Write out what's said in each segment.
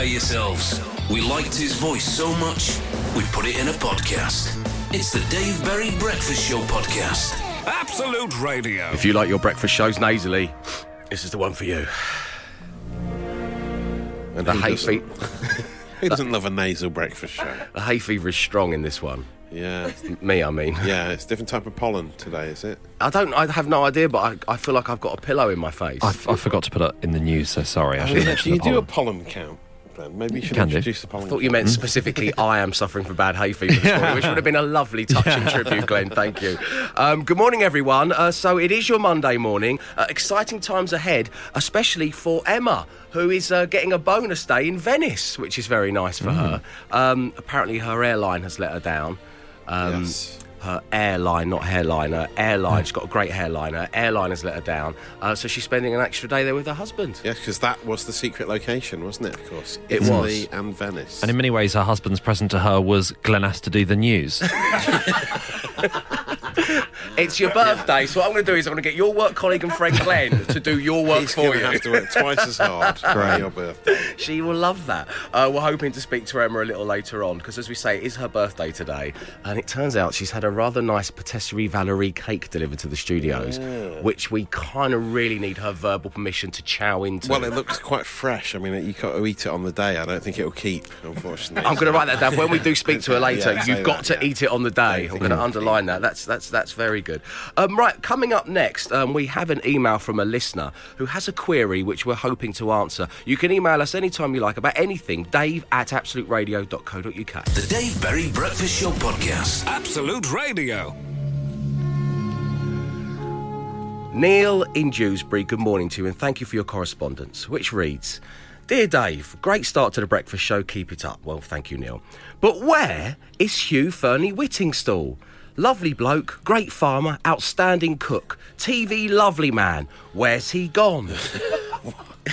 prepare yourselves. We liked his voice so much, we put it in a podcast. It's the Dave Berry Breakfast Show podcast. Absolute Radio. If you like your breakfast shows nasally, this is the one for you. And The hay fever, Who doesn't love a nasal breakfast show? the hay fever is strong in this one. Yeah, Me, I mean. yeah. It's a different type of pollen today, is it? I don't. I have no idea, but I, I feel like I've got a pillow in my face. I, f- I forgot to put it in the news, so sorry. I should have do mentioned you the do a pollen. pollen count? Then maybe you should Can do. introduce the pollen. I thought you meant specifically I am suffering from bad hay fever this morning, which would have been a lovely touching tribute, Glenn. Thank you. Um, good morning, everyone. Uh, so it is your Monday morning. Uh, exciting times ahead, especially for Emma, who is uh, getting a bonus day in Venice, which is very nice for her. Um, apparently, her airline has let her down. Um, Yes. Her airline, not hairline, her airline. She's got a great hairline. Her airline has let her down. Uh, so she's spending an extra day there with her husband. Yes, because that was the secret location, wasn't it? Of course, It Italy was. and Venice. And in many ways, her husband's present to her was Glenn has to do the news. It's your birthday, so what I'm going to do is I'm going to get your work colleague and friend Glenn to do your work He's for you. have to work twice as hard on your birthday. She will love that. Uh, we're hoping to speak to Emma a little later on because, as we say, it is her birthday today, and it turns out she's had a rather nice patisserie Valerie cake delivered to the studios, which we kind of really need her verbal permission to chow into. Well, it looks quite fresh. I mean, you got to eat it on the day. I don't think it'll keep, unfortunately. I'm going to write that down. When we do speak to her later, Yeah, you've got that, to yeah. eat it on the day. I'm going to underline that. That's that's that's very good. Um, right, coming up next, um, we have an email from a listener who has a query which we're hoping to answer. You can email us anytime you like about anything. Dave at absoluteradio.co.uk. The Dave Berry Breakfast Show podcast. Absolute Radio. Neil in Dewsbury, good morning to you and thank you for your correspondence, which reads Dear Dave, great start to the breakfast show, keep it up. Well, thank you, Neil. But where is Hugh Fearnley Whittingstall? Lovely bloke, great farmer, outstanding cook, TV lovely man. Where's he gone?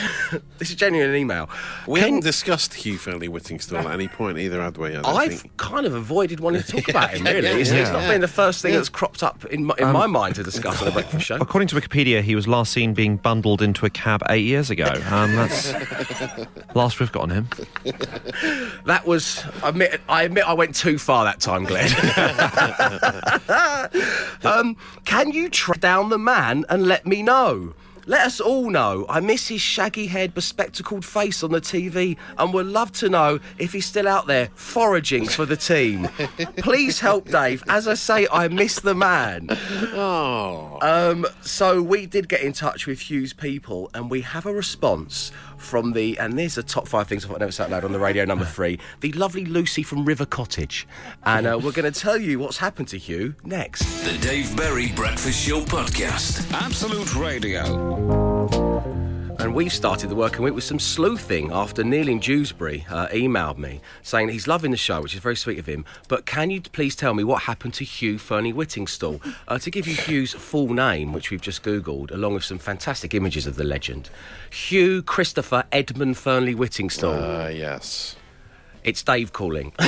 this is genuine an email. We Can- haven't discussed Hugh Fairley Whittingstall at any point either, had we? I don't I've think. kind of avoided wanting to talk about him, yeah, really. yeah, it's, it's not been the first thing that's cropped up in my, in my mind to discuss on the breakfast show. According to Wikipedia, he was last seen being bundled into a cab eight years ago. Um, that's last we've got on him. That was. I admit, I admit I went too far that time, Glenn. um, can you track down the man and let me know? Let us all know. I miss his shaggy haired, bespectacled face on the TV and would love to know if he's still out there foraging for the team. Please help, Dave. As I say, I miss the man. Oh, Um, so we did get in touch with Hugh's people, and we have a response from the. And there's the top five things I've never sat loud on the radio. Number three, the lovely Lucy from River Cottage, and uh, we're going to tell you what's happened to Hugh next. The Dave Berry Breakfast Show podcast. Absolute Radio. And we've started the working week with some sleuthing after Neil in Dewsbury uh, emailed me saying he's loving the show, which is very sweet of him. But can you please tell me what happened to Hugh Fearnley Whittingstall? Uh, to give you Hugh's full name, which we've just Googled, along with some fantastic images of the legend Hugh Christopher Edmund Fearnley Whittingstall. uh, yes. It's Dave calling.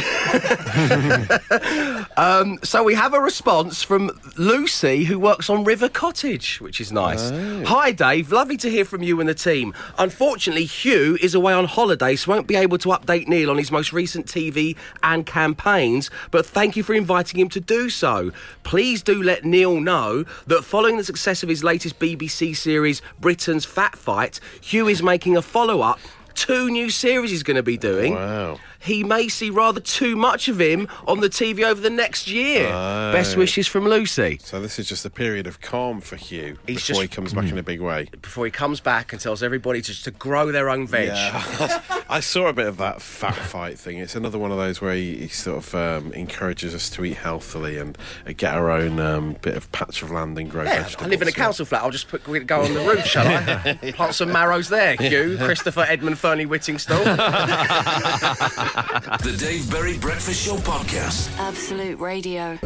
um, so we have a response from Lucy, who works on River Cottage, which is nice. Hi, Dave. Lovely to hear from you and the team. Unfortunately, Hugh is away on holiday, so won't be able to update Neil on his most recent TV and campaigns. But thank you for inviting him to do so. Please do let Neil know that following the success of his latest BBC series, Britain's Fat Fight, Hugh is making a follow up. Two new series he's going to be doing Wow. He may see rather too much of him on the TV over the next year. Oh. Best wishes from Lucy. So this is just a period of calm for Hugh He's before just- he comes back in a big way. Before he comes back and tells everybody just to grow their own veg. Yeah, I saw a bit of that fat fight thing. It's another one of those where he, he sort of um, encourages us to eat healthily and uh, get our own um, bit of patch of land and grow Yeah, vegetables. I live in a council flat. I'll just put, go on the roof, shall I? Plant some marrows there. Hugh, Christopher Edmund Fearnley Whittingstall. The Dave Berry Breakfast Show podcast. Absolute Radio.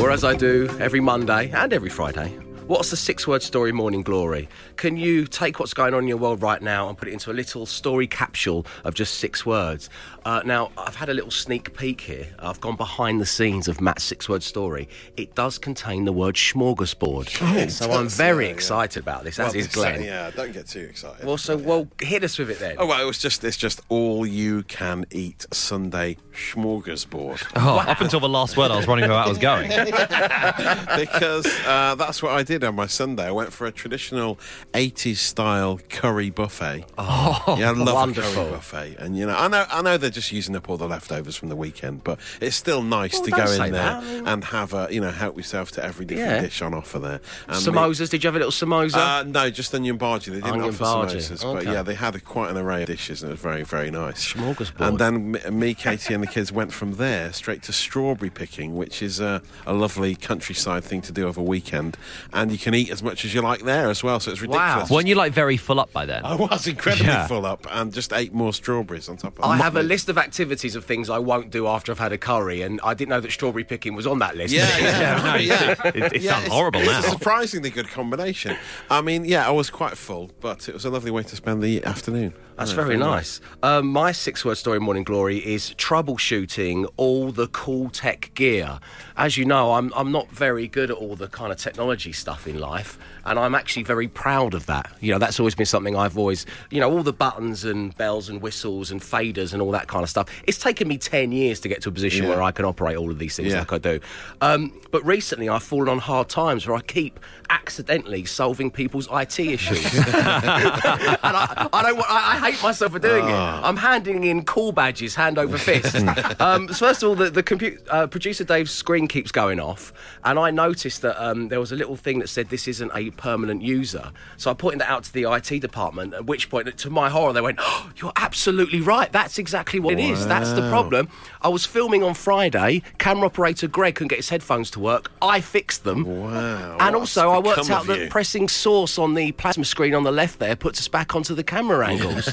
or as I do every Monday and every Friday, What's the six word story, Morning Glory? Can you take what's going on in your world right now and put it into a little story capsule of just six words? Uh, now, I've had a little sneak peek here. I've gone behind the scenes of Matt's six word story. It does contain the word smorgasbord. it so I'm does, very yeah, yeah. excited about this, as Well, is Glenn. Yeah, don't get too excited. Well, so, well, hit us with it then. Oh well, it was just it's just all you can eat Sunday smorgasbord Oh, Up until the last word, I was running where that was going. because uh, that's what I did on my Sunday. I went for a traditional 80s style curry buffet. Oh, yeah, I love wonderful. a curry buffet, and you know, I know, I know they're just using up all the leftovers from the weekend, but it's still nice Well, to go in there that. And have a, you know, help yourself to every different Yeah. dish on offer there. And me- Samosas, did you have a little samosa? Uh, no, just onion bhaji. They didn't Onion offer bhaji, samosas, but yeah, they had a, quite an array of dishes, and it was very, very nice. And then me, me, Katie, and the kids went from there straight to strawberry picking, which is a, a lovely countryside thing to do over a weekend, and you can eat as much as you like there as well. So it's Wow. ridiculous. Weren't you like very full up by then? I was incredibly Yeah. full up, and just ate more strawberries on top of. I have a list of activities of things I won't do after I've had a curry, and I didn't know that strawberry picking was on that list. Yeah, yeah, Yeah, no, yeah. it, it, it Yeah, sounds it's- horrible it's now. a surprisingly good combination. I mean, yeah, I was quite full, but it was a lovely way to spend the afternoon. That's very nice. Um, my six word story, Morning Glory, is troubleshooting all the cool tech gear. As you know, I'm, I'm not very good at all the kind of technology stuff in life, and I'm actually very proud of that. You know, that's always been something I've always, you know, all the buttons and bells and whistles and faders and all that kind of stuff. It's taken me 10 years to get to a position Yeah. where I can operate all of these things Yeah. like I do. Um, but recently I've fallen on hard times where I keep accidentally solving people's IT issues. and I, I don't. want- I, I hate myself for doing it. I'm handing in call badges, hand over fist. um, so first of all, the, the compu- uh, producer Dave's screen keeps going off, and I noticed that um, there was a little thing that said this isn't a permanent user. So I pointed that out to the IT department. At which point, to my horror, they went, oh, "You're absolutely right. That's exactly what it is. That's the problem." I was filming on Friday. Camera operator Greg couldn't get his headphones to work. I fixed them. Wow, And also, I worked out that you? pressing source on the plasma screen on the left there puts us back onto the camera angles.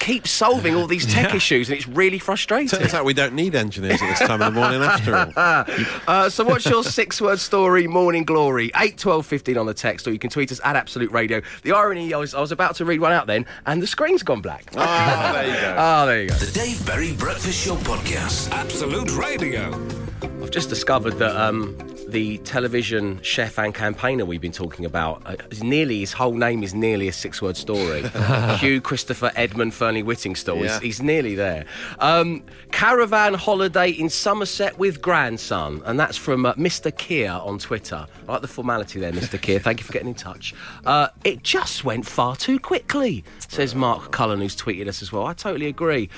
Keep solving all these tech issues, and it's really frustrating. Turns out we don't need engineers at this time of the morning after all. Uh, so, what's your six-word story, Morning Glory? Eight, twelve, fifteen on the text, or you can tweet us at Absolute Radio. The irony, I was, I was about to read one out then, and the screen's gone black. Ah, there you go. Ah, there you go. The Dave Berry Breakfast Show Podcast. Absolute Radio. I've just discovered that um, the television chef and campaigner we've been talking about uh, is nearly his whole name is nearly a six-word story. Hugh Christopher Edmund Fearnley Whittingstall. He's, he's nearly there. Um, caravan holiday in Somerset with grandson, and that's from uh, Mr. Keir on Twitter. I like the formality there, Mr. Keir. Thank you for getting in touch. Uh, it just went far too quickly, says Mark Cullen, who's tweeted us as well. I totally agree.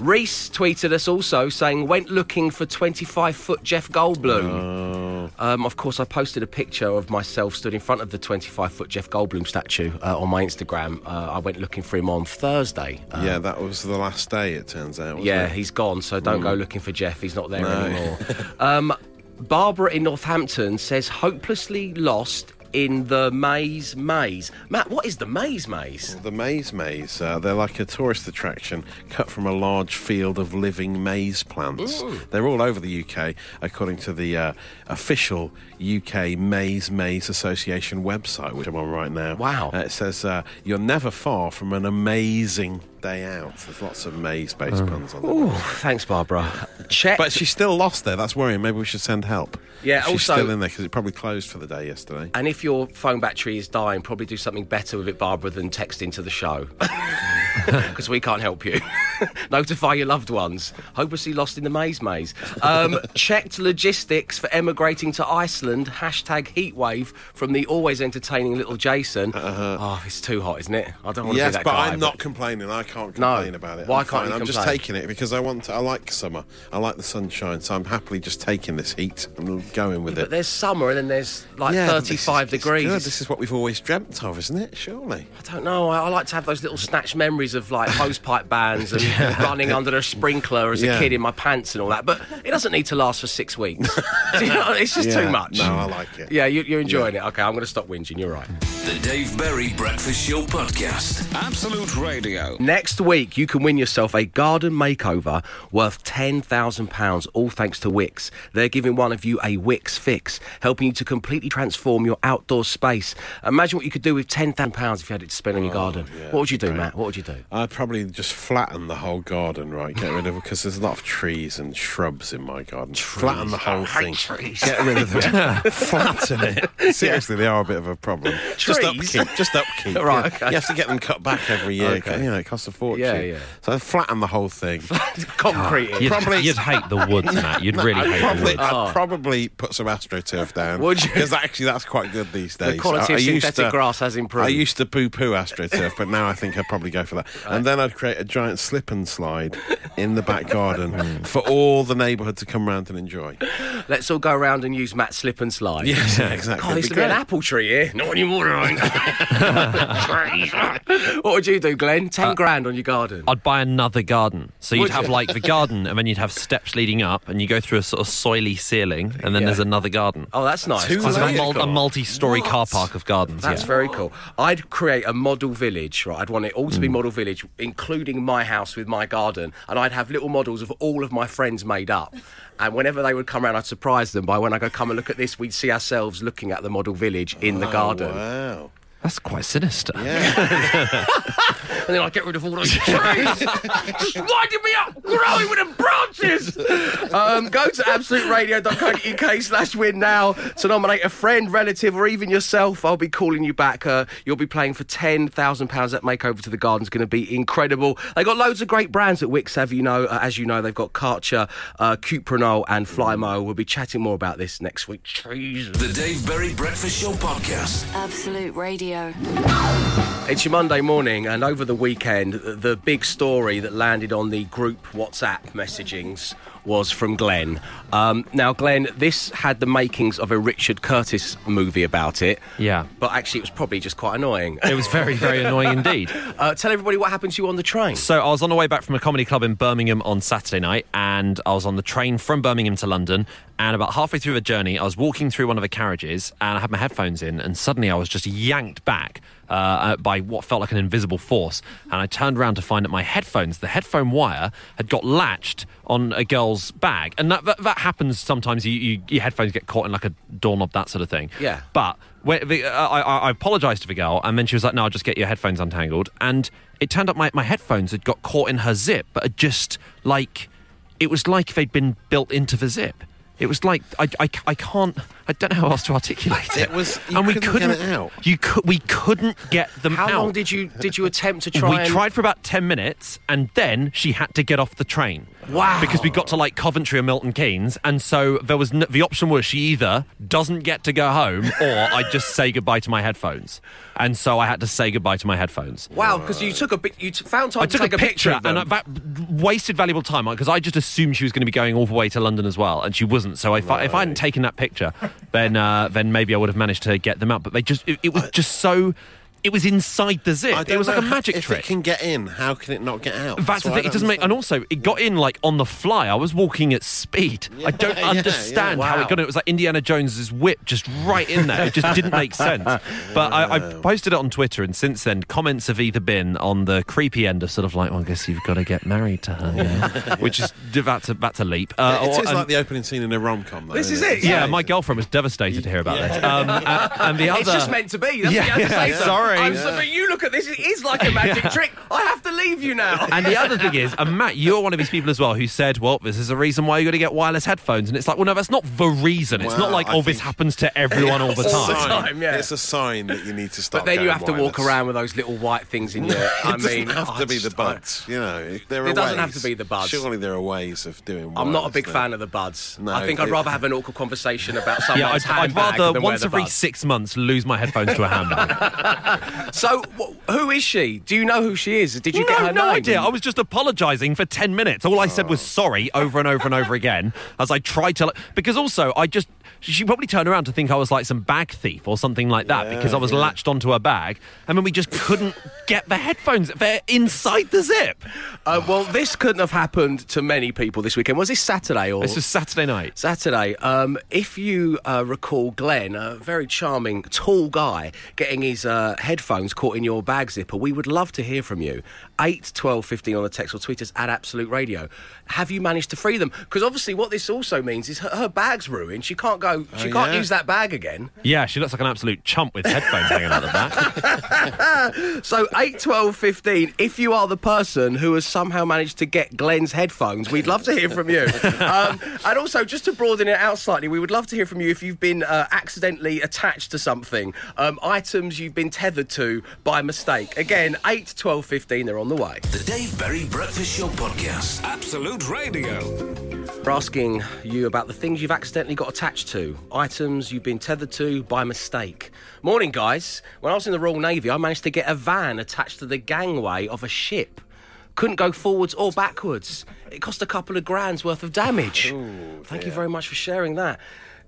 Reese tweeted us also saying, went looking for 25 foot Jeff Goldblum. Um, of course, I posted a picture of myself stood in front of the 25 foot Jeff Goldblum statue uh, on my Instagram. Uh, I went looking for him on Thursday. Uh, yeah, that was the last day. It turns out. wasn't yeah, it? he's gone, so don't go looking for Jeff. He's not there No. anymore. um, Barbara in Northampton says, hopelessly lost in the maize maze. Matt, what is the maize maze? The maize maze, uh, they're like a tourist attraction cut from a large field of living maize plants. They're all over the UK, according to the uh, official UK Maize Maze Association website, which I'm on right now. Wow. Uh, it says, uh, You're never far from an amazing day out. There's lots of maze based puns on there. Ooh, thanks, Barbara. Check. But she's still lost there. That's worrying. Maybe we should send help. Yeah, She's also- still in there because it probably closed for the day yesterday. and if your phone battery is dying, probably do something better with it, Barbara, than texting to the show. Because we can't help you. Notify your loved ones. Hopelessly lost in the maize maze. Um, checked logistics for emigrating to Iceland. Hashtag heatwave from the always entertaining little Jason. Oh, it's too hot, isn't it? I don't want to Uh-huh. Yes, be that but guy. I'm not complaining. I can't No. complain about it. Why I'm can't fine. you I'm just taking it because I want. To, I like summer. I like the sunshine, so I'm happily just taking this heat and going with But it. But there's summer and then there's like Yeah, but this is- 35 degrees. This is what we've always dreamt of, isn't it? Surely. I don't know. I, I like to have those little snatch memories of like hosepipe bands and running under the sprinkler as a kid in my pants and all that. But it doesn't need to last for six weeks. You know, it's just Yeah. too much. No, I like it. Yeah, you, you're enjoying it. Okay, I'm going to stop whinging. You're right. The Dave Berry Breakfast Show Podcast. Absolute Radio. Next week, you can win yourself a garden makeover worth £10,000, all thanks to Wickes. They're giving one of you a Wickes fix, helping you to completely transform your outdoor space. Imagine what you could do with £10,000 if you had it to spend on your oh, garden. Oh, yeah, what would you do, great. Matt? What would you do? I'd probably just flatten the whole garden, right? Get rid of it because there's a lot of trees and shrubs in my garden. Flatten the whole I hate thing. trees. Get rid of them. Flatten it. Seriously, they are a bit of a problem. Just Trees? upkeep. Just upkeep. Right, yeah. okay. You have to get them cut back every year. Okay. You know, it costs a fortune. Yeah, yeah. So flatten the whole thing. Concrete. it. You'd, Probably- you'd hate the woods, Matt. You'd really I'd hate probably, the woods. I'd Oh. probably put some astroturf down. Would you? Because actually, that's quite good these days. The quality I, of I used synthetic to- grass has improved. I used to poo-poo astroturf, but now I think I'd probably go for that. And then I'd create a giant slip and slide in the back garden for all the neighbourhood to come round and enjoy. Let's all go around and use Matt's slip and slide. Yes, yeah, exactly. Oh, there It'd used be to be an apple tree here. Not anymore, right? what would you do, Glenn? Uh, Ten grand on your garden. I'd buy another garden. So you'd Would have you? like the garden, and then you'd have steps leading up, and you go through a sort of soily ceiling, and then Yeah. there's another garden. Oh, that's nice. Two So it's like a, mul- a multi-story car park of gardens. That's yeah. very cool. I'd create a model village, right? I'd want it all to be model village, including my house with my garden, and I'd have little models of all of my friends made up. And whenever they would come around, I'd surprise them by when I go, "Come and look at this." We'd see ourselves looking at the model village in the oh, garden, Wow. That's quite sinister. and then I'd get rid of all those trees, Just winding me up, growing with the branches. Um, go to absoluteradio.co.uk slash win now to nominate a friend, relative, or even yourself. I'll be calling you back. Uh, you'll be playing for £10,000. That makeover to the garden's going to be incredible. They've got loads of great brands at Wickes, have you know. Uh, as you know, they've got Karcher, uh, Cuprinol, and Flymo. We'll be chatting more about this next week. Jesus. The Dave Berry Breakfast Show Podcast. Absolute Radio. It's your Monday morning, and over the weekend, the big story that landed on the group WhatsApp messagings was from Glenn. Um, now, Glenn, this had the makings of a Richard Curtis movie about it. Yeah. But actually, it was probably just quite annoying. It was very, very annoying indeed. Uh, tell everybody what happened to you on the train. So I was on the way back from a comedy club in Birmingham on Saturday night, and I was on the train from Birmingham to London. And about halfway through the journey, I was walking through one of the carriages, and I had my headphones in, and suddenly I was just yanked back uh, uh, by what felt like an invisible force. And I turned around to find that my headphones, the headphone wire, had got latched on a girl's bag, and that that, that happens sometimes. You, you, your headphones get caught in like a doorknob, that sort of thing. Yeah. But when the, uh, I, I, I apologized to the girl, and then she was like, "No, I'll just get your headphones untangled." And it turned out my, my headphones had got caught in her zip, but had just like it was like they'd been built into the zip. It was like I, I, I can't I don't know how else to articulate it. It was- you and we couldn't couldn't get it out. You could we couldn't get them How out. How long did you did you attempt to try? we and... tried for about 10 minutes and then she had to get off the train. Wow. Because we got to like Coventry or Milton Keynes and so there was n- the option was she either doesn't get to go home or I just say goodbye to my headphones. And so I had to say goodbye to my headphones. Wow, because you took a bit. You t- found time I to took take a picture, them. and that wasted valuable time because I just assumed she was going to be going all the way to London as well, and she wasn't. So if, I, if I hadn't taken that picture, then uh, then maybe I would have managed to get them out. But they just it, it was just so it was inside the zip. It was like a how- magic if trick. it can get in, how can it not get out? That's the thing. It don't doesn't make, and also it got in like on the fly. I was walking at speed. I don't yeah, understand yeah. how Wow. it got in. It was like Indiana Jones's whip just right in there. It just didn't make sense. But I, I posted it on Twitter, and since then, comments have either been on the creepy end of sort of like, well, I guess you've got to get married to her, yeah. which is that's a that's a leap. Uh, It or- is like the opening scene in a rom com. This is it. yeah, my girlfriend was devastated to hear about this. Um, and, and the other, It's just meant to be. That's Yeah, what you have to say. yeah, to them. sorry. I'm Yeah. so- but you look at this. It is like a magic trick. I have to leave you now. And the other thing is, and Matt, you're one of these people as well who said, well, this is the reason why you got to get wireless headphones. And it's like, well, no, that's not the reason. It's not like, I oh, this think- happens to everyone all the All the time. time. yeah. It's a sign that you need to stop. But then you going have to walk wireless. around with those little white things in your. I it doesn't mean, have I to be the just- I- buds. You know, there are It doesn't have ways. to be the buds. Surely there are ways of doing. I'm not a wireless big thing. fan of the buds. No, I think I'd it- rather have an awkward conversation about someone's Yeah, I'd, I'd handbag rather than wear once the every buds. six months lose my headphones to a handbag. So, wh- who is she? Do you know who she is? Did you get no, her no name? idea. I was just apologising for 10 minutes. All I said was oh. sorry over and over and over again as I tried to. Because also, I just. She probably turned around to think I was like some bag thief or something like that Yeah, because I was yeah. latched onto her bag, and then we just couldn't get the headphones. They're inside the zip. Uh, well, this couldn't have happened to many people this weekend. Was this Saturday or? This was Saturday night. Saturday. Um, if you uh, recall Glenn, a very charming, tall guy, getting his uh, headphones caught in your bag zipper, we would love to hear from you. 8, 12, 15 on the text or tweet us at Absolute Radio. Have you managed to free them? Because obviously, what this also means is her, her bag's ruined. She can't go. She Oh, can't yeah. use that bag again. Yeah, she looks like an absolute chump with headphones hanging out the back. So 8, 12, 15, if you are the person who has somehow managed to get Glenn's headphones, we'd love to hear from you. um, and also, just to broaden it out slightly, we would love to hear from you if you've been uh, accidentally attached to something, um, items you've been tethered to by mistake. Again, 8, 12, 15, they're on the way. The Dave Berry Breakfast Show Podcast. Absolute Radio. We're asking you about the things you've accidentally got attached to, items you've been tethered to by mistake. Morning, guys. When I was in the Royal Navy, I managed to get a van attached to the gangway of a ship. Couldn't go forwards or backwards. It cost a couple of grand's worth of damage. Oh, Thank you very much for sharing that.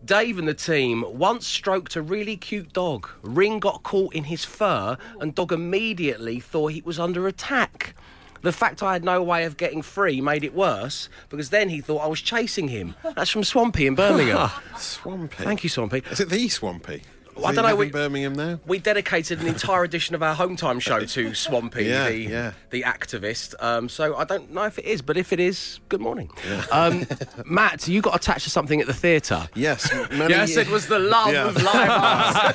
Dave and the team once stroked a really cute dog. Ring got caught in his fur, and dog immediately thought he was under attack. The fact I had no way of getting free made it worse because then he thought I was chasing him. That's from Swampy in Birmingham. Swampy. Thank you, Swampy. Is it the Swampy? Is I don't know, we- in Birmingham now. We dedicated an entire edition of our home time show to Swampy, Yeah, the, yeah. the activist. Um, so I don't know if it is, but if it is, good morning. Um, Matt, you got attached to something at the theatre. Yes. many it was the love Yeah. of live arts.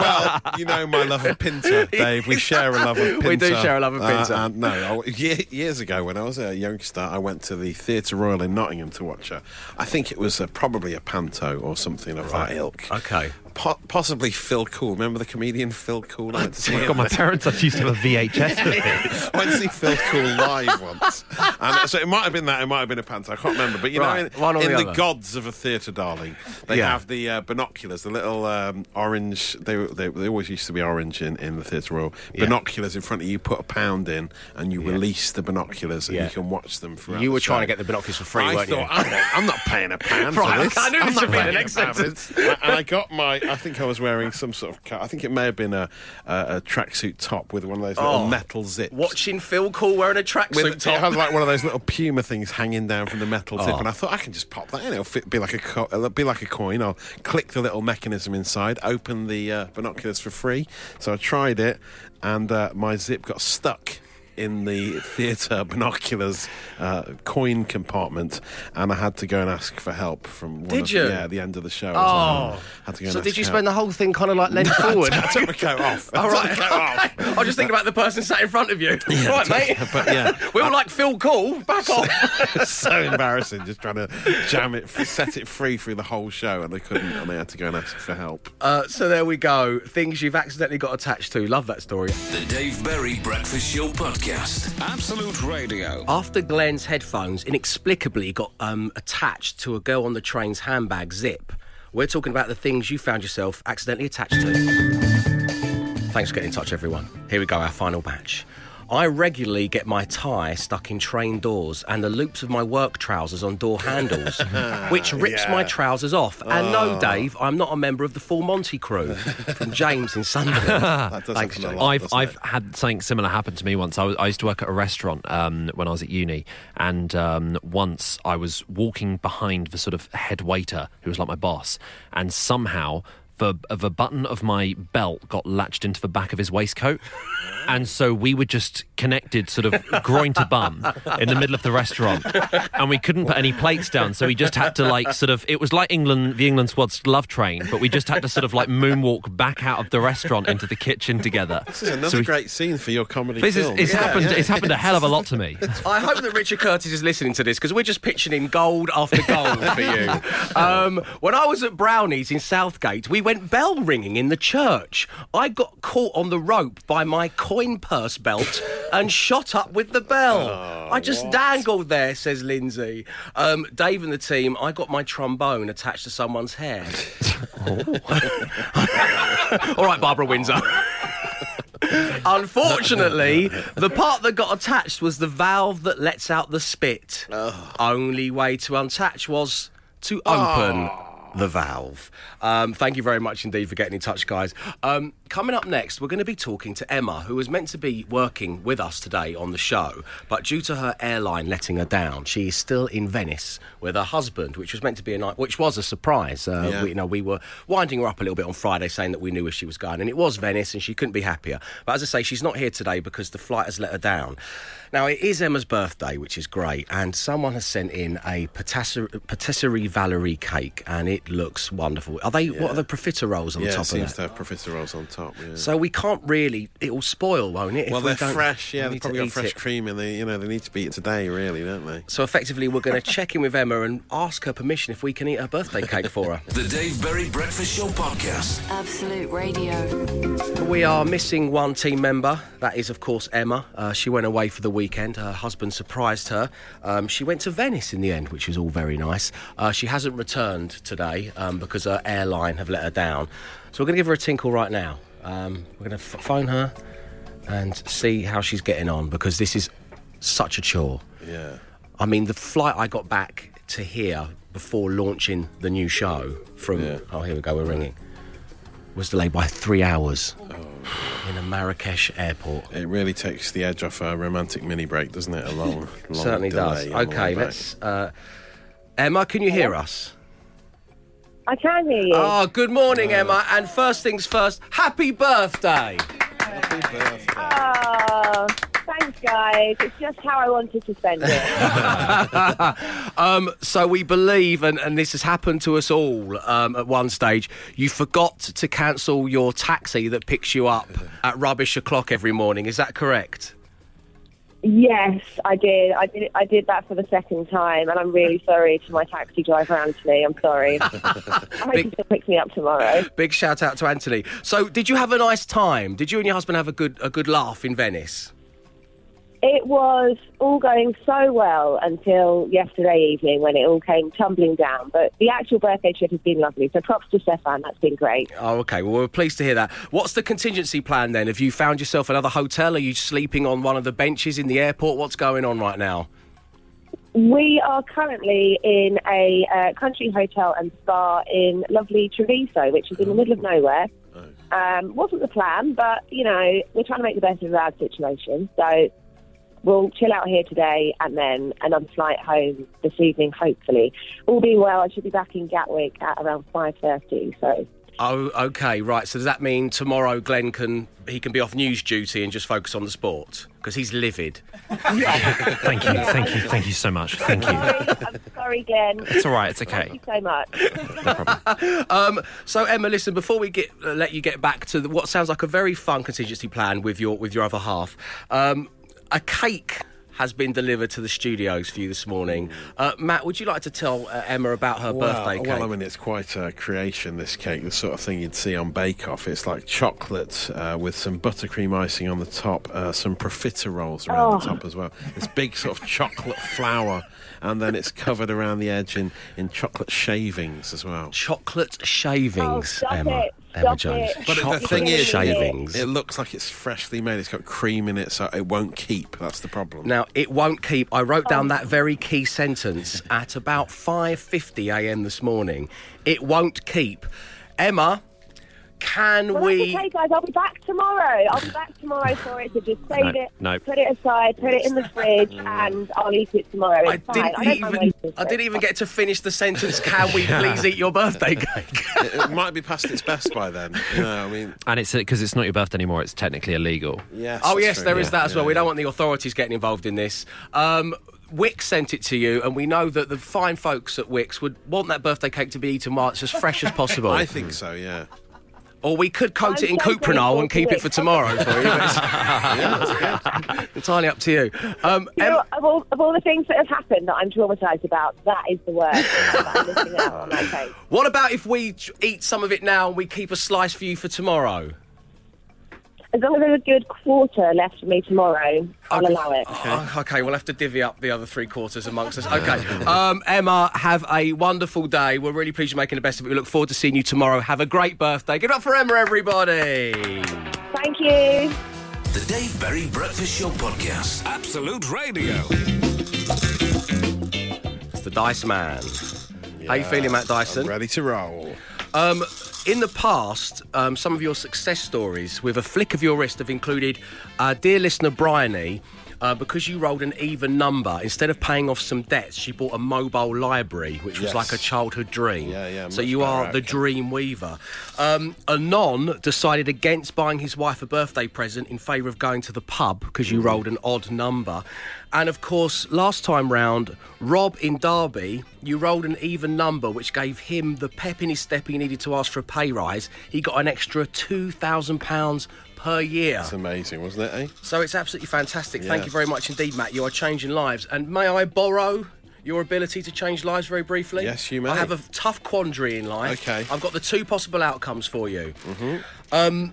well, you know my love of Pinter, Dave. We share a love of Pinter. We do share a love of Pinter. Uh, and no, I, years ago when I was a youngster, I went to the Theatre Royal in Nottingham to watch a. I think it was uh probably a panto or something of that ilk. Okay. Po- possibly Phil Cool. Remember the comedian Phil Cool? I went to see him. God, my parents actually used to have a VHS with it. I went to see Phil Cool live once. And so it might have been that, it might have been a panto, I can't remember. But you Right, know, in, or in the the, other. gods of a theatre, darling, they Yeah. have the uh, binoculars, the little um, orange, they, they they always used to be orange in, in the Theatre Royal. Binoculars in front of you, you put a pound in and you release the binoculars and Yeah. you can watch them throughout You were trying to get the binoculars for free, I weren't thought, you? I'm not, I'm not paying a pound Right, for this. I knew this I'm would not be the paying next a pound for sentence. this. and I got my, I think I was wearing some sort of, I think it may have been a, a, a tracksuit top with one of those little Oh, metal zips. Watching Phil Cool wearing a tracksuit With, it top. had like one of those little puma things hanging down from the metal tip, Oh. and I thought I can just pop that in. It'll fit, be like a co- it'll be like a coin. I'll click the little mechanism inside, open the uh, binoculars for free. So I tried it, and uh, my zip got stuck in the theatre binoculars uh, coin compartment, and I had to go and ask for help from one Did of, you? yeah at the end of the show. Oh. like, had to go and So ask did you for spend the whole thing kind of like leant forward? I took my coat off. All right, All took right. my coat off. I was just thinking about the person sat in front of you. right, mate. But yeah, We all like Phil Cool. Back off. So embarrassing just trying to jam it, set it free through the whole show, and they couldn't, and they had to go and ask for help. Uh, so there we go. Things you've accidentally got attached to. Love that story. The Dave Berry Breakfast Show Podcast. Absolute Radio. After Glenn's headphones inexplicably got um, attached to a girl on the train's handbag zip, we're talking about the things you found yourself accidentally attached to. Thanks for getting in touch, everyone. Here we go, our final batch. I regularly get my tie stuck in train doors and the loops of my work trousers on door handles, which rips Yeah. my trousers off. And no, Dave, I'm not a member of the Full Monty crew. From James in Sunderland. That does Thanks, happen a James. lot, I've I've it? had something similar happen to me once. I, was, I used to work at a restaurant um, when I was at uni, and um, once I was walking behind the sort of head waiter who was like my boss, and somehow. The, the button of my belt got latched into the back of his waistcoat. And so we were just connected, sort of groin to bum, in the middle of the restaurant. And we couldn't put any plates down. So we just had to, like, sort of, it was like England, the England squad's love train, but we just had to sort of, like, moonwalk back out of the restaurant into the kitchen together. This is another So we- great scene for your comedy this is film. it's Yeah, happened. yeah. It's happened a hell of a lot to me. I hope that Richard Curtis is listening to this because we're just pitching in gold after gold for you. Um, when I was at Brownies in Southgate, we went bell ringing in the church. I got caught on the rope by my coin purse belt and shot up with the bell. I just dangled there, says Lindsay. Um, Dave and the team, I got my trombone attached to someone's hair. All right, Barbara Windsor. Unfortunately, the part that got attached was the valve that lets out the spit. Only way to untouch was to open. The Valve. Um, thank you very much indeed for getting in touch, guys. Um, coming up next, we're going to be talking to Emma, who was meant to be working with us today on the show, but due to her airline letting her down, she is still in Venice with her husband, which was meant to be a night, which was a surprise. Uh, Yeah. we, you know, we were winding her up a little bit on Friday, saying that we knew where she was going, and it was Venice, and she couldn't be happier. But as I say, she's not here today because the flight has let her down. Now it is Emma's birthday, which is great, and someone has sent in a patisserie, patisserie Valerie cake, and it looks wonderful. Are they? What are the profiteroles on Yeah, the it top seems of to have profiteroles on top. Yeah. So we can't really. It will spoil, won't it? well, we they're don't- fresh. Yeah, they've probably got fresh it. cream, and they, you know, they need to be eaten today, really, don't they? So effectively, we're going to check in with Emma and ask her permission if we can eat her birthday cake for her. The Dave Berry Breakfast Show Podcast. Absolute Radio. We are missing one team member. That is, of course, Emma. Uh, she went away for the weekend. Her husband surprised her. Um, she went to Venice in the end, which was all very nice. Uh, she hasn't returned today um, because her airline have let her down. So we're going to give her a tinkle right now. Um, we're going to f- phone her and see how she's getting on because this is such a chore. Yeah. I mean, the flight I got back to here before launching the new show from. Yeah. Oh, here we go, we're ringing. Was delayed by three hours in a Marrakesh airport. It really takes the edge off a romantic mini break, doesn't it? A long, long Certainly does. delay on the Okay, let's. Uh, Emma, can you hear us? I can hear you. Oh, good morning, Emma. And first things first, happy birthday! Happy birthday. Oh, thanks, guys. It's just how I wanted to spend it. Um, so we believe, and, and this has happened to us all um, at one stage, you forgot to cancel your taxi that picks you up at rubbish o'clock every morning. Is that correct? Yes, I did. I did. I did that for the second time, and I'm really sorry to my taxi driver, Anthony. I'm sorry. I hope he still picks me up tomorrow. Big shout out to Anthony. So, did you have a nice time? Did you and your husband have a good a good laugh in Venice? It was all going so well until yesterday evening when it all came tumbling down. But the actual birthday trip has been lovely. So props to Stefan. That's been great. Oh, okay. Well, we're pleased to hear that. What's the contingency plan then? Have you found yourself another hotel? Are you sleeping on one of the benches in the airport? What's going on right now? We are currently in a uh, country hotel and spa in lovely Treviso, which is in the middle of nowhere. Um, wasn't the plan, but you know we're trying to make the best of a bad situation. So we'll chill out here today, and then another flight home this evening, hopefully. All being well, I should be back in Gatwick at around five thirty. So Oh, okay, right. So does that mean tomorrow Glenn can he can be off news duty and just focus on the sport because he's livid? Thank you, thank you, thank you so much. Thank you. sorry, I'm sorry, Glenn. It's all right. It's okay. Thank you so much. No problem. um, so Emma, listen. Before we get uh, let you get back to the, what sounds like a very fun contingency plan with your with your other half, um, a cake has been delivered to the studios for you this morning. Uh, Matt, would you like to tell uh, Emma about her Well, birthday cake? well, I mean, it's quite a creation, this cake, the sort of thing you'd see on Bake Off. It's like chocolate uh, with some buttercream icing on the top, uh, some profiteroles around the top as well. This big sort of chocolate flower, and then it's covered around the edge in, in chocolate shavings as well. Chocolate Oh, shavings, stop Emma. it. Emma Stop Jones. it. But the Chocolate thing is, shavings. It looks like it's freshly made. It's got cream in it, so it won't keep. That's the problem. Now it won't keep. I wrote down oh. that very key sentence at about 5:50 a.m. this morning. It won't keep. Emma, can Well, we? that's okay, guys. I'll be back tomorrow. I'll be back tomorrow for it. So just save No, it, no. put it aside, put it in the fridge, and I'll eat it tomorrow. I It's fine. didn't I even. waiting for I didn't even get to finish the sentence. Can we please eat your birthday cake? it, it might be past its best by then. You know, I mean, And it's because it's not your birthday anymore. It's technically illegal. yes. oh yes, true, there is yeah, that as well. yeah, We don't want the authorities getting involved in this. Um, Wickes sent it to you, and we know that the fine folks at Wickes would want that birthday cake to be eaten while it's as fresh as possible. I think so, yeah. Or we could coat I'm it in so cuprinol and keep it for tomorrow for you. it's entirely up to you. Um, You Em- know, of all, of all the things that have happened that I'm traumatised about, that is the worst. I'm out on that cake. what about if we eat some of it now and we keep a slice for you for tomorrow? As long as there's a good quarter left for me tomorrow, I'll allow it. Oh, okay, we'll have to divvy up the other three quarters amongst us. Okay. Um, Emma, have a wonderful day. We're really pleased you're making the best of it. We look forward to seeing you tomorrow. Have a great birthday. Give it up for Emma, everybody. Thank you. The Dave Berry Breakfast Show Podcast. Absolute Radio. It's the Dice Man. How you feeling, Matt Dyson? I'm ready to roll. Um, in the past, um, some of your success stories with a flick of your wrist have included, uh, dear listener Bryony, uh, because you rolled an even number, instead of paying off some debts, she bought a mobile library, which was Yes. like a childhood dream. Yeah, yeah, So you are the dream weaver. Um, Anon decided against buying his wife a birthday present in favour of going to the pub because you rolled an odd number. And of course, last time round, Rob in Derby, you rolled an even number, which gave him the pep in his step he needed to ask for a pay rise. He got an extra £2,000 per year. It's amazing, wasn't it, eh? So it's absolutely fantastic. Thank you very much indeed, Matt. You are changing lives. And may I borrow your ability to change lives very briefly? Yes, you may. I have a tough quandary in life. Okay. I've got the two possible outcomes for you. Mm-hmm. Um,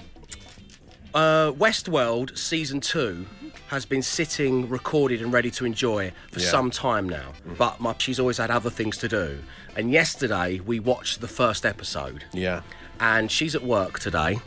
uh, Westworld season two has been sitting, recorded, and ready to enjoy for Yeah. some time now. But my, she's always had other things to do. And yesterday we watched the first episode Yeah. and she's at work today.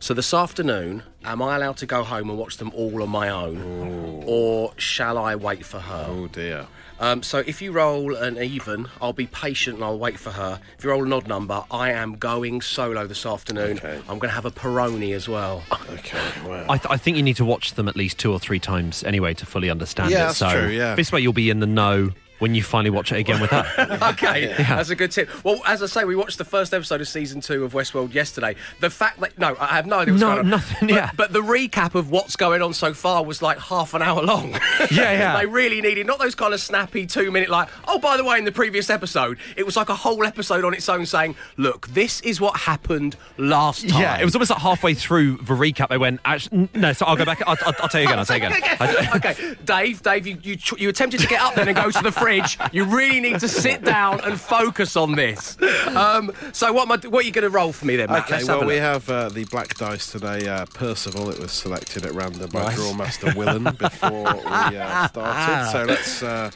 So this afternoon, am I allowed to go home and watch them all on my own, or shall I wait for her? Oh dear. Um, so if you roll an even, I'll be patient and I'll wait for her. If you roll an odd number, I am going solo this afternoon. Okay. I'm going to have a Peroni as well. Okay. Wow. I, th- I think you need to watch them at least two or three times anyway to fully understand Yeah, it. that's so true, yeah. this way you'll be in the know when you finally watch it again with her. okay, that's a good tip. Well, as I say, we watched the first episode of season two of Westworld yesterday. The fact that no, I have no idea what's No, going on. nothing, But, yeah. but the recap of what's going on so far was like half an hour long. Yeah, yeah. they really needed not those kind of snappy two minute like. Oh, by the way, in the previous episode, it was like a whole episode on its own saying, "Look, this is what happened last time." yeah, it was almost like halfway through the recap they went, Actually, no, so I'll go back. I'll, I'll, I'll tell you again. I'll tell you again. Okay, Dave, Dave, you, you you attempted to get up then and go to the fridge. You really need to sit down and focus on this. Um, so what, I, what are you going to roll for me then, Matt? Okay, Let's well, a we have uh, the black dice today. Uh, Percival, it was selected at random by Nice. Drawmaster Willen before we uh, started. So let's uh,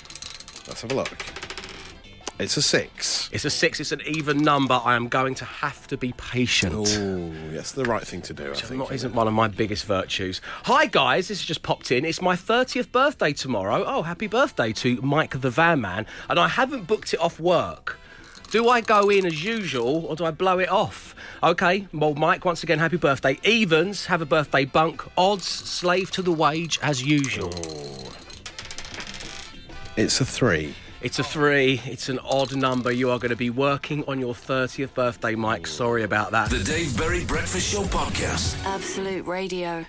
let's have a look. It's a six. It's a six. It's an even number. I am going to have to be patient. Oh, that's the right thing to do. I think. Not, isn't one of my biggest virtues. Hi guys, this has just popped in. It's my 30th birthday tomorrow. Oh, happy birthday to Mike the Van Man. And I haven't booked it off work. Do I go in as usual or do I blow it off? Okay, well, Mike, once again, happy birthday. Evens, have a birthday bunk. Odds, slave to the wage as usual. It's a three. It's a three. It's an odd number. You are going to be working on your 30th birthday, Mike. Sorry about that. The Dave Berry Breakfast Show podcast. Absolute Radio.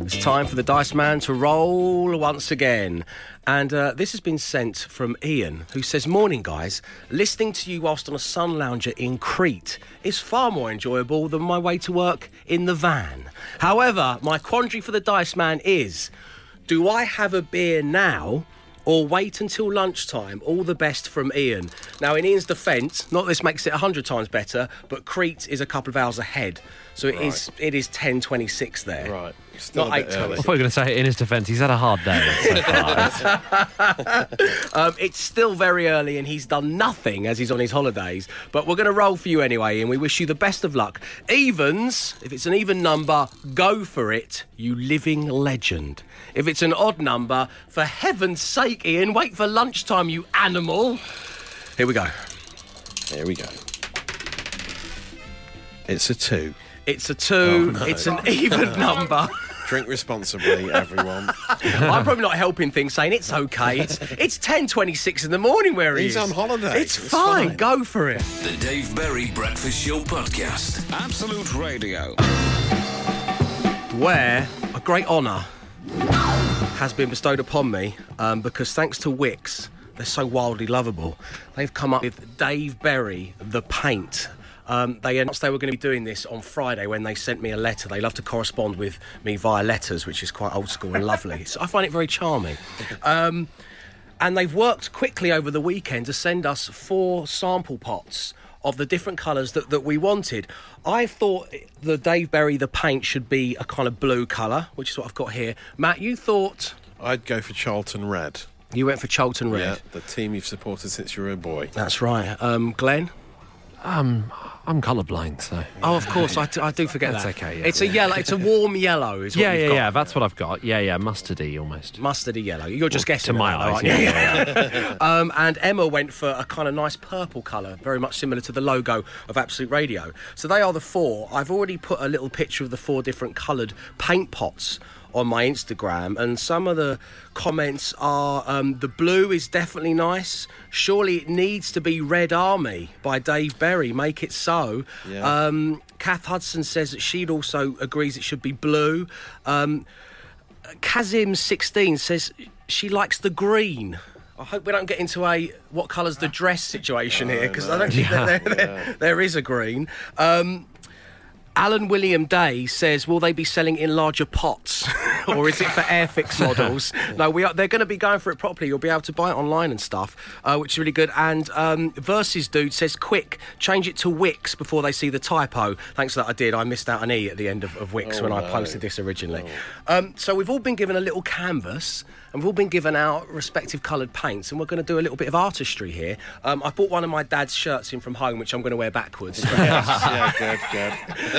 It's time for the Dice Man to roll once again. And uh, this has been sent from Ian, who says, Morning, guys. Listening to you whilst on a sun lounger in Crete is far more enjoyable than my way to work in the van. However, my quandary for the Dice Man is do I have a beer now? Or wait until lunchtime. All the best from Ian. Now, in Ian's defence, not this makes it a hundred times better, but Crete is a couple of hours ahead, so it is it is ten twenty six there. Right. Still Not a bit 8:20. I thought you were going to say in his defence, he's had a hard day so far. Um, it's still very early and he's done nothing as he's on his holidays. But we're going to roll for you anyway, and we wish you the best of luck. Evens, if it's an even number, go for it, you living legend. If it's an odd number, for heaven's sake, Ian, wait for lunchtime, you animal. Here we go. Here we go. It's a two. It's a two, Oh, it's an even number. Drink responsibly, everyone. I'm probably not helping things, saying it's okay. It's it's 10:26 in the morning where he He's is. on holiday. It's, It's fine. fine. Go for it. The Dave Berry Breakfast Show podcast. Absolute Radio. where a great honour has been bestowed upon me um, because thanks to Wickes, they're so wildly lovable. They've come up with Dave Berry, the paint. Um, they announced they were going to be doing this on Friday when they sent me a letter. They love to correspond with me via letters, which is quite old school and lovely. So I find it very charming. Um, and they've worked quickly over the weekend to send us four sample pots of the different colours that, that we wanted. I thought the Dave Berry, the paint, should be a kind of blue colour, which is what I've got here. Matt, you thought I'd go for Charlton Red. you went for Charlton Red. Yeah, the team you've supported since you were a boy. That's right. Um, Glenn? I'm colourblind, so. Oh, of course, I, do forget That's that. okay, yeah. It's a yellow. It's a warm yellow. Is what Yeah, you've yeah, got. yeah. That's what I've got. Yeah, yeah. Mustardy almost. Mustardy yellow. You're just guessing to my at that, eyes, aren't you? yeah, um, and Emma went for a kind of nice purple colour, very much similar to the logo of Absolute Radio. So they are the four. I've already put a little picture of the four different coloured paint pots on my Instagram, and some of the comments are um, the blue is definitely nice. Surely it needs to be Red Army by Dave Berry. Make it so. Yeah. Um, Kath Hudson says that she'd also agrees it should be blue. Um, Kazim16 says she likes the green. I hope we don't get into a what colour's the dress situation here because I don't think that there, there, there is a green. Um, Alan William Day says, "Will they be selling in larger pots, or is it for Airfix models?" no, we are. They're going to be going for it properly. You'll be able to buy it online and stuff, uh, which is really good. And um, Versus dude says, "Quick, change it to Wickes before they see the typo." Thanks for that. I did. I missed out an e at the end of, of Wickes when I posted this originally. Um, so we've all been given a little canvas. And we've all been given our respective coloured paints, and we're going to do a little bit of artistry here. Um, I bought one of my dad's shirts in from home, which I'm going to wear backwards. yeah, good, good.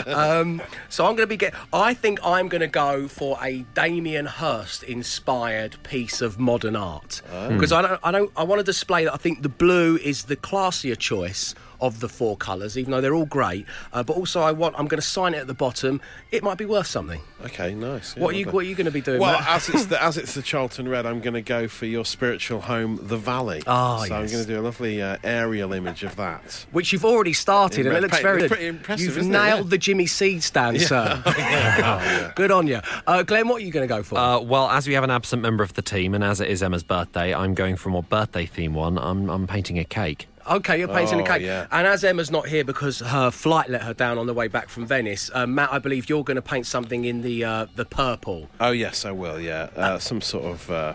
Um, so I'm going to be get. I think I'm going to go for a Damien Hirst inspired piece of modern art because I don't. I don't. I want to display that I think the blue is the classier choice of the four colours, even though they're all great. Uh, but also, I want. I'm going to sign it at the bottom. It might be worth something. Okay, nice. Yeah, what are you? What are you going to be doing? Well, Matt? as it's the as it's the Charlton Red, I'm going to go for your spiritual home, the Valley. Ah, so I'm going to do a lovely uh, aerial image of that. which you've already started, In and it looks very It's pretty impressive, You've isn't it? nailed Yeah. the Jimmy Seed stand, sir. Good on you, uh, Glenn. What are you going to go for? Uh, well, as we have an absent member of the team, and as it is Emma's birthday, I'm going for a more birthday theme one. I'm, I'm painting a cake. Okay, you're painting Oh, the cake. yeah. And as Emma's not here because her flight let her down on the way back from Venice, uh, Matt, I believe you're going to paint something in the uh, the purple. Oh yes, I will. Yeah, uh, some sort of uh,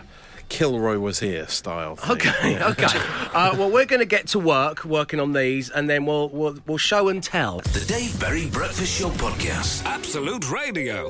Kilroy was here style. Thing. Okay, okay. Uh, well, we're going to get to work working on these, and then we'll we'll, we'll show and tell. The Dave Berry Breakfast Show Podcast. Absolute Radio.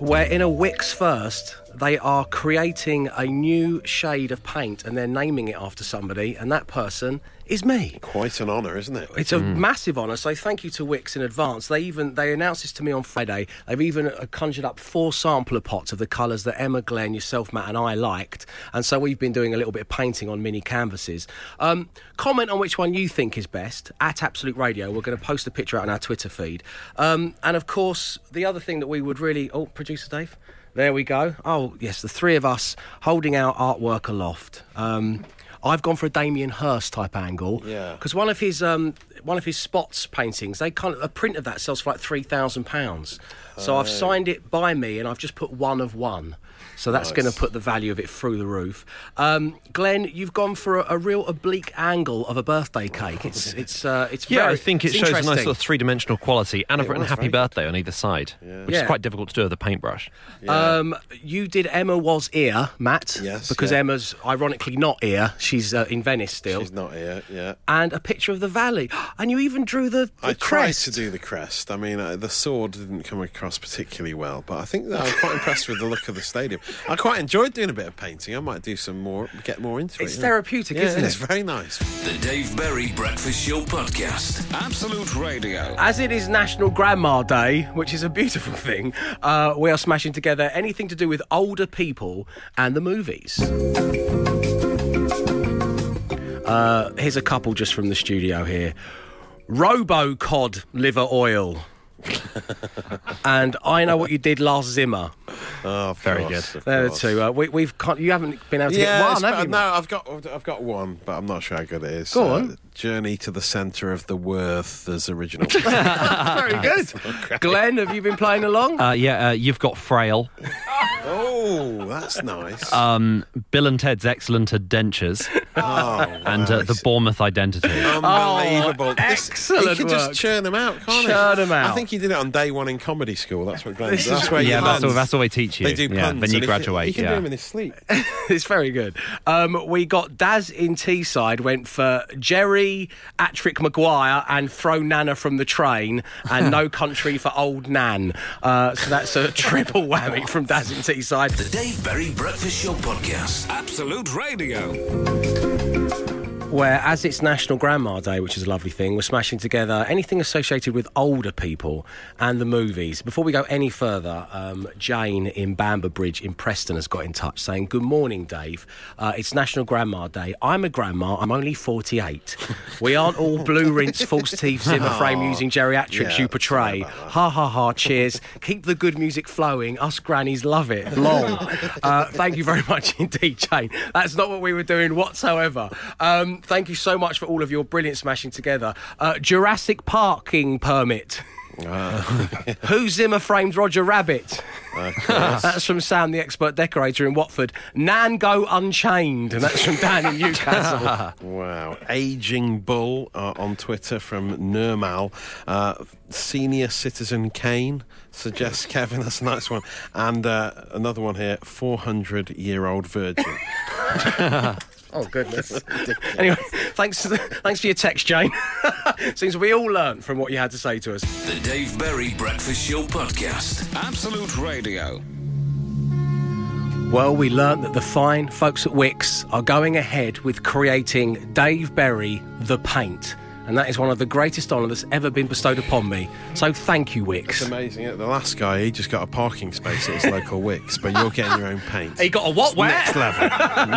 We're in a Wickes first, they are creating a new shade of paint, and they're naming it after somebody, and that person is me. Quite an honour, isn't it? It's a massive honour, so thank you to Wickes in advance. They even they announced this to me on Friday. They've even uh, conjured up four sampler pots of the colours that Emma, Glenn, yourself, Matt, and I liked, and so we've been doing a little bit of painting on mini canvases. Um, comment on which one you think is best at Absolute Radio. We're going to post a picture out on our Twitter feed, um, and of course the other thing that we would really oh producer Dave. There we go. Oh, yes, the three of us holding our artwork aloft. Um, I've gone for a Damien Hirst type angle. Yeah. Because one of his um, one of his spots paintings, they kind of a print of that sells for like three thousand pounds. So I've signed it by me, and I've just put one of one. So that's Nice. going to put the value of it through the roof. Um, Glenn, you've gone for a, a real oblique angle of a birthday cake. It's it's uh, it's Yeah, very, I think it shows a nice sort of three dimensional quality, and I've written happy very good. birthday on either side, which Yeah. is quite difficult to do with a paintbrush. Um, you did Emma was here, Matt. Yes, Because yeah. Emma's ironically not here. She's uh, in Venice still. She's not here. Yeah. And a picture of the valley. And you even drew the, the I tried to do the crest. I mean, uh, the sword didn't come across particularly well, but I think that I'm quite impressed with the look of the stadium. I quite enjoyed doing a bit of painting. I might do some more, get more into It's it. It's therapeutic, yeah, isn't It's it? very nice. The Dave Berry Breakfast Show Podcast. Absolute Radio. As it is National Grandma Day, which is a beautiful thing, uh, we are smashing together anything to do with older people and the movies. Uh, here's a couple just from the studio here Robo Cod liver oil. and I know what you did last Zimmer. Oh, Very course, good. There are course. two. Uh, we, we've con- you haven't been able to Yeah, get one, have you? no, I've got I've got one, but I'm not sure how good it is. Go Uh, on. Journey to the Centre of the Worth as original. Very good. Glenn, have you been playing along? Uh, yeah, uh, you've got Frail, oh, that's nice. um, Bill and Ted's Excellent Adventures, oh, and uh, the. Bournemouth Identity. Unbelievable. Oh, This- excellent He can work. just churn them out, can't he? Churn 'em out. I think he did it on day one in comedy school. That's what Glenn This is- That's where yeah, that's all, land. that's all they teach you. They do yeah, puns. then you and he graduate. He can, yeah. do them in his sleep. it's very good. Um, we got Daz in Teesside went for Jerry, Attrick Maguire, and throw Nana from the train, and No Country for Old Nan. Uh, so that's a triple whammy from Daz in Teesside. The Dave Berry Breakfast Show Podcast. Absolute Radio. Where, as it's National Grandma Day, which is a lovely thing, we're smashing together anything associated with older people and the movies. Before we go any further, um, Jane in Bamber Bridge in Preston has got in touch saying, Good morning, Dave. Uh, it's National Grandma Day. I'm a grandma. I'm only 48. we aren't all blue rinse, false teeth, Zimmer frame using geriatrics Yeah, you portray. Ha ha ha, cheers. Keep the good music flowing. Us grannies love it. Long. uh, thank you very much indeed, Jane. That's not what we were doing whatsoever. Um, thank you so much for all of your brilliant smashing together. Uh, Jurassic Parking permit. Who Zimmer framed Roger Rabbit? that's from Sam, the expert decorator in Watford. Nan go unchained, and that's from Dan in Newcastle. Wow. Aging Bull uh, on Twitter from Nurmal. Uh, senior Citizen Kane suggests Kevin. That's a nice one. And uh, another one here 400 year old virgin. Oh goodness. anyway, thanks thanks for your text, Jane. Seems we all learnt from what you had to say to us. The Dave Berry Breakfast Show Podcast. Absolute Radio. Well, we learnt that the fine folks at Wickes are going ahead with creating Dave Berry the Paint. And that is one of the greatest honour that's ever been bestowed upon me. So thank you, It's Wickes. amazing. The last guy, he just got a parking space at his local Wickes, but you're getting your own paint. He got a what? Where? Next level.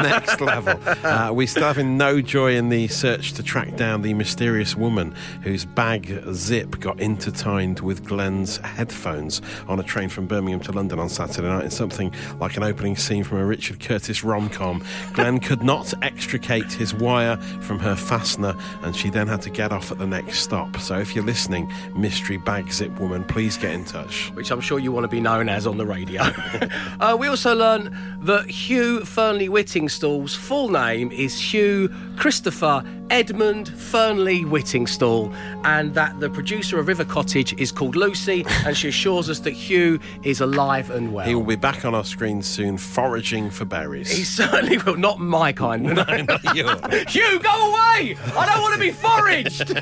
Next level. Uh, we still having no joy in the search to track down the mysterious woman whose bag zip got intertwined with Glenn's headphones on a train from Birmingham to London on Saturday night in something like an opening scene from a Richard Curtis rom com. Glenn could not extricate his wire from her fastener, and she then had to get off at the next stop. So if you're listening, mystery bag zip woman, please get in touch. which I'm sure you want to be known as on the radio. uh, we also learned that Hugh Fearnley Whittingstall's full name is Hugh Christopher Edmund Fearnley Whittingstall, and that the producer of River Cottage is called Lucy, and she assures us that Hugh is alive and well. He will be back on our screen soon, foraging for berries. He certainly will. Not my kind. no, not yours. Hugh, go away! I don't want to be foraged!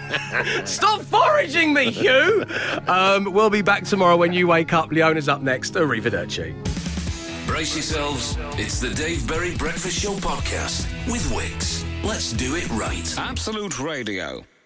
Stop foraging me, Hugh! Um, we'll be back tomorrow when you wake up. Leona's up next. Arrivederci. Brace yourselves. It's the Dave Berry Breakfast Show Podcast with Wickes. Let's do it right. Absolute Radio.